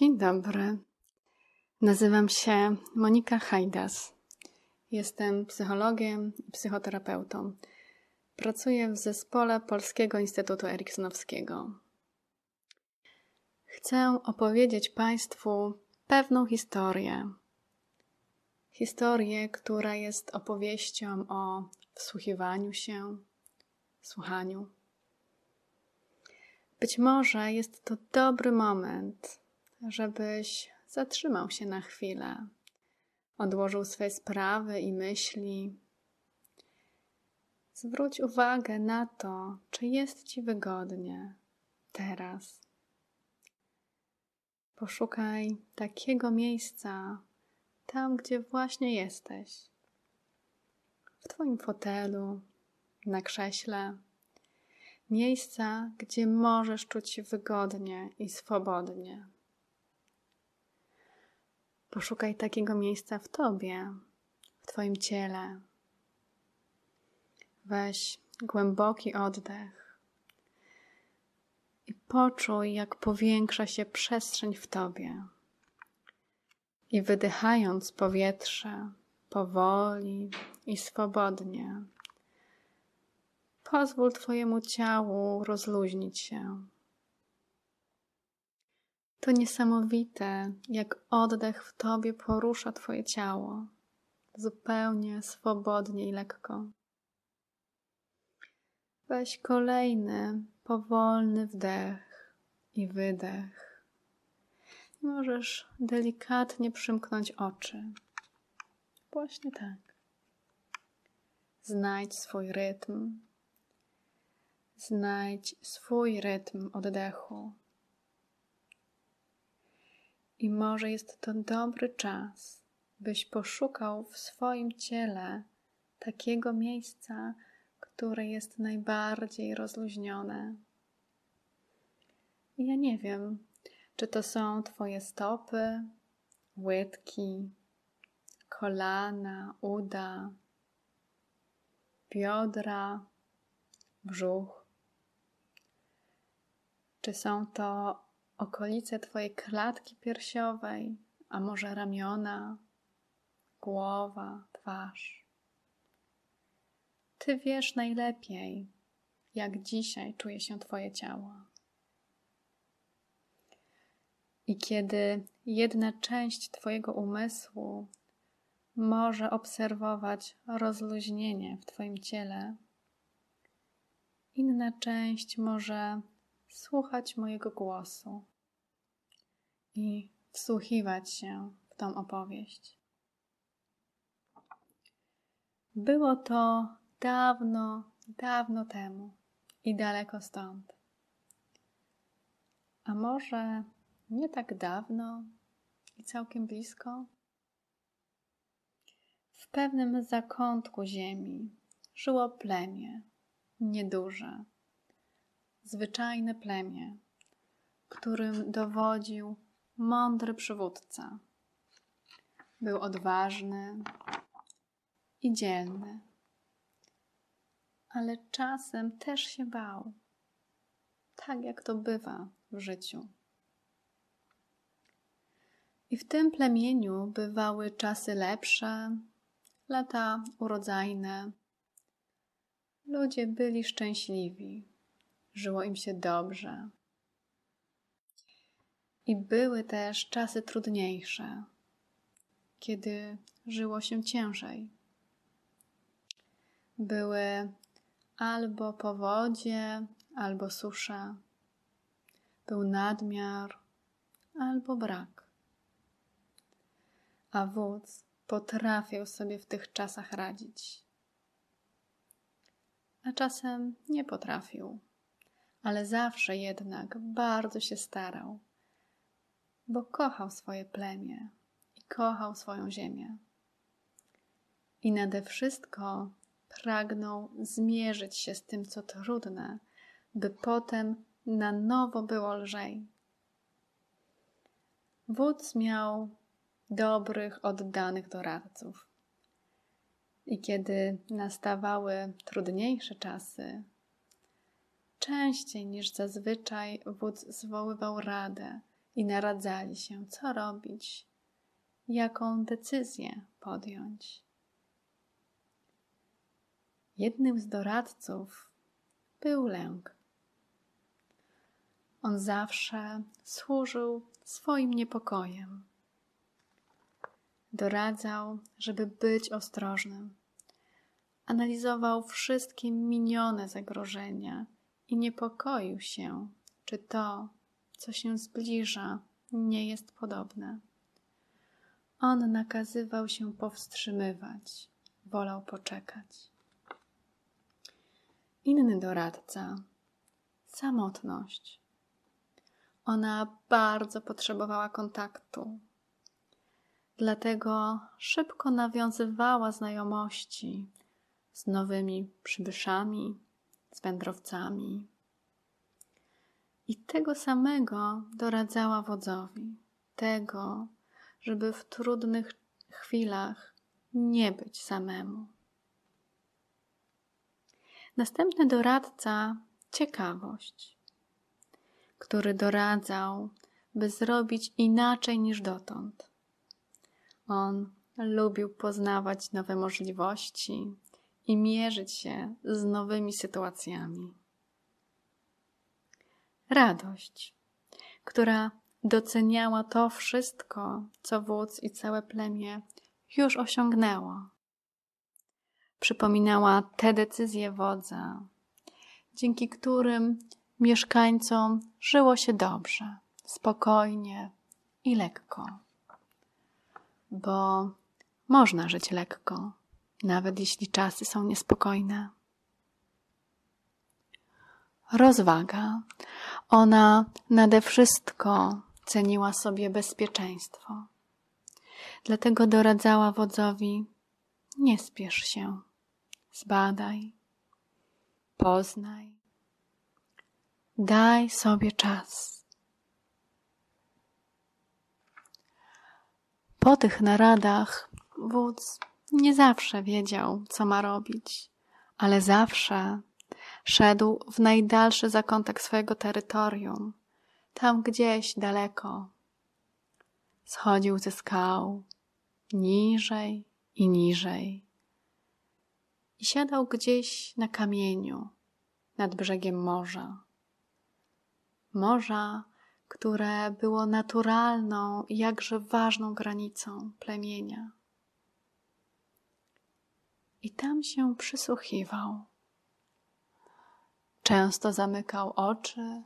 Dzień dobry. Nazywam się Monika Hajdas. Jestem psychologiem i psychoterapeutą. Pracuję w zespole Polskiego Instytutu Eriksonowskiego. Chcę opowiedzieć Państwu pewną historię. Historię, która jest opowieścią o wsłuchiwaniu się, słuchaniu. Być może jest to dobry moment, żebyś zatrzymał się na chwilę, odłożył swoje sprawy i myśli. Zwróć uwagę na to, czy jest ci wygodnie teraz. Poszukaj takiego miejsca, tam gdzie właśnie jesteś. W Twoim fotelu, na krześle. Miejsca, gdzie możesz czuć się wygodnie i swobodnie. Poszukaj takiego miejsca w Tobie, w Twoim ciele. Weź głęboki oddech i poczuj, jak powiększa się przestrzeń w Tobie. I wydychając powietrze powoli i swobodnie, pozwól Twojemu ciału rozluźnić się to niesamowite, jak oddech w tobie porusza twoje ciało zupełnie swobodnie i lekko. Weź kolejny, powolny wdech i wydech. Możesz delikatnie przymknąć oczy. Właśnie tak. Znajdź swój rytm. Znajdź swój rytm oddechu. I może jest to dobry czas, byś poszukał w swoim ciele takiego miejsca, które jest najbardziej rozluźnione. I ja nie wiem, czy to są Twoje stopy, łydki, kolana, uda, biodra, brzuch. Czy są to okolice Twojej klatki piersiowej, a może ramiona, głowa, twarz. Ty wiesz najlepiej, jak dzisiaj czuje się Twoje ciało. I kiedy jedna część Twojego umysłu może obserwować rozluźnienie w Twoim ciele, inna część może słuchać mojego głosu i wsłuchiwać się w tą opowieść. Było to dawno, dawno temu i daleko stąd. A może nie tak dawno i całkiem blisko? W pewnym zakątku ziemi żyło plemię, nieduże, zwyczajne plemię, którym dowodził mądry przywódca. Był odważny i dzielny, ale czasem też się bał, tak jak to bywa w życiu. I w tym plemieniu bywały czasy lepsze, lata urodzajne. Ludzie byli szczęśliwi żyło im się dobrze. I były też czasy trudniejsze, kiedy żyło się ciężej. Były albo powodzie, albo susza, był nadmiar, albo brak. A wódz potrafił sobie w tych czasach radzić. A czasem nie potrafił ale zawsze jednak bardzo się starał, bo kochał swoje plemię i kochał swoją ziemię. I nade wszystko pragnął zmierzyć się z tym, co trudne, by potem na nowo było lżej. Wódz miał dobrych, oddanych doradców. I kiedy nastawały trudniejsze czasy, Częściej niż zazwyczaj wódz zwoływał radę i naradzali się, co robić, jaką decyzję podjąć. Jednym z doradców był lęk. On zawsze służył swoim niepokojem. Doradzał, żeby być ostrożnym. Analizował wszystkie minione zagrożenia i niepokoił się, czy to, co się zbliża, nie jest podobne. On nakazywał się powstrzymywać, wolał poczekać. Inny doradca samotność. Ona bardzo potrzebowała kontaktu. Dlatego szybko nawiązywała znajomości z nowymi przybyszami, z wędrowcami. I tego samego doradzała wodzowi, tego, żeby w trudnych chwilach nie być samemu. Następny doradca ciekawość, który doradzał, by zrobić inaczej niż dotąd. On lubił poznawać nowe możliwości i mierzyć się z nowymi sytuacjami. Radość, która doceniała to wszystko, co wódz i całe plemię już osiągnęło. Przypominała te decyzje wodza, dzięki którym mieszkańcom żyło się dobrze, spokojnie i lekko. Bo można żyć lekko, nawet jeśli czasy są niespokojne. Rozwaga. Ona nade wszystko ceniła sobie bezpieczeństwo. Dlatego doradzała wodzowi: Nie spiesz się, zbadaj, poznaj, daj sobie czas. Po tych naradach wódz nie zawsze wiedział, co ma robić, ale zawsze szedł w najdalszy zakątek swojego terytorium, tam gdzieś daleko. Schodził ze skał, niżej i niżej. I siadał gdzieś na kamieniu nad brzegiem morza. Morza, które było naturalną jakże ważną granicą plemienia. I tam się przysłuchiwał. Często zamykał oczy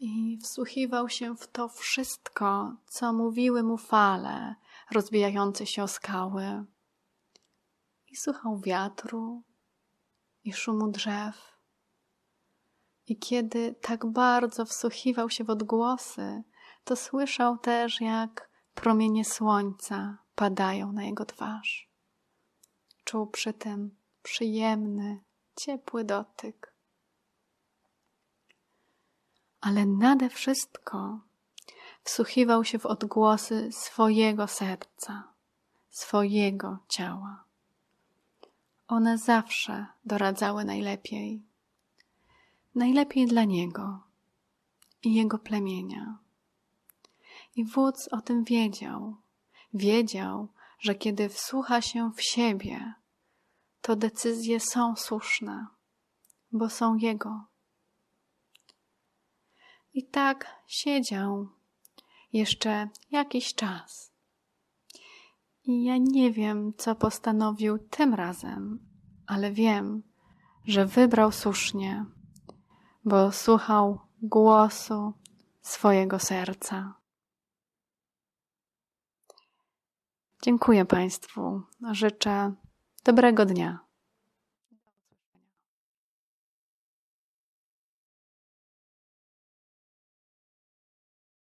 i wsłuchiwał się w to wszystko, co mówiły mu fale rozbijające się o skały. I słuchał wiatru i szumu drzew. I kiedy tak bardzo wsłuchiwał się w odgłosy, to słyszał też, jak promienie słońca padają na jego twarz. Czuł przy tym przyjemny, ciepły dotyk ale nade wszystko wsłuchiwał się w odgłosy swojego serca, swojego ciała. One zawsze doradzały najlepiej, najlepiej dla niego i jego plemienia. I wódz o tym wiedział. Wiedział, że kiedy wsłucha się w siebie, to decyzje są słuszne, bo są jego. I tak siedział jeszcze jakiś czas. I ja nie wiem, co postanowił tym razem, ale wiem, że wybrał słusznie, bo słuchał głosu swojego serca. Dziękuję Państwu. Życzę dobrego dnia.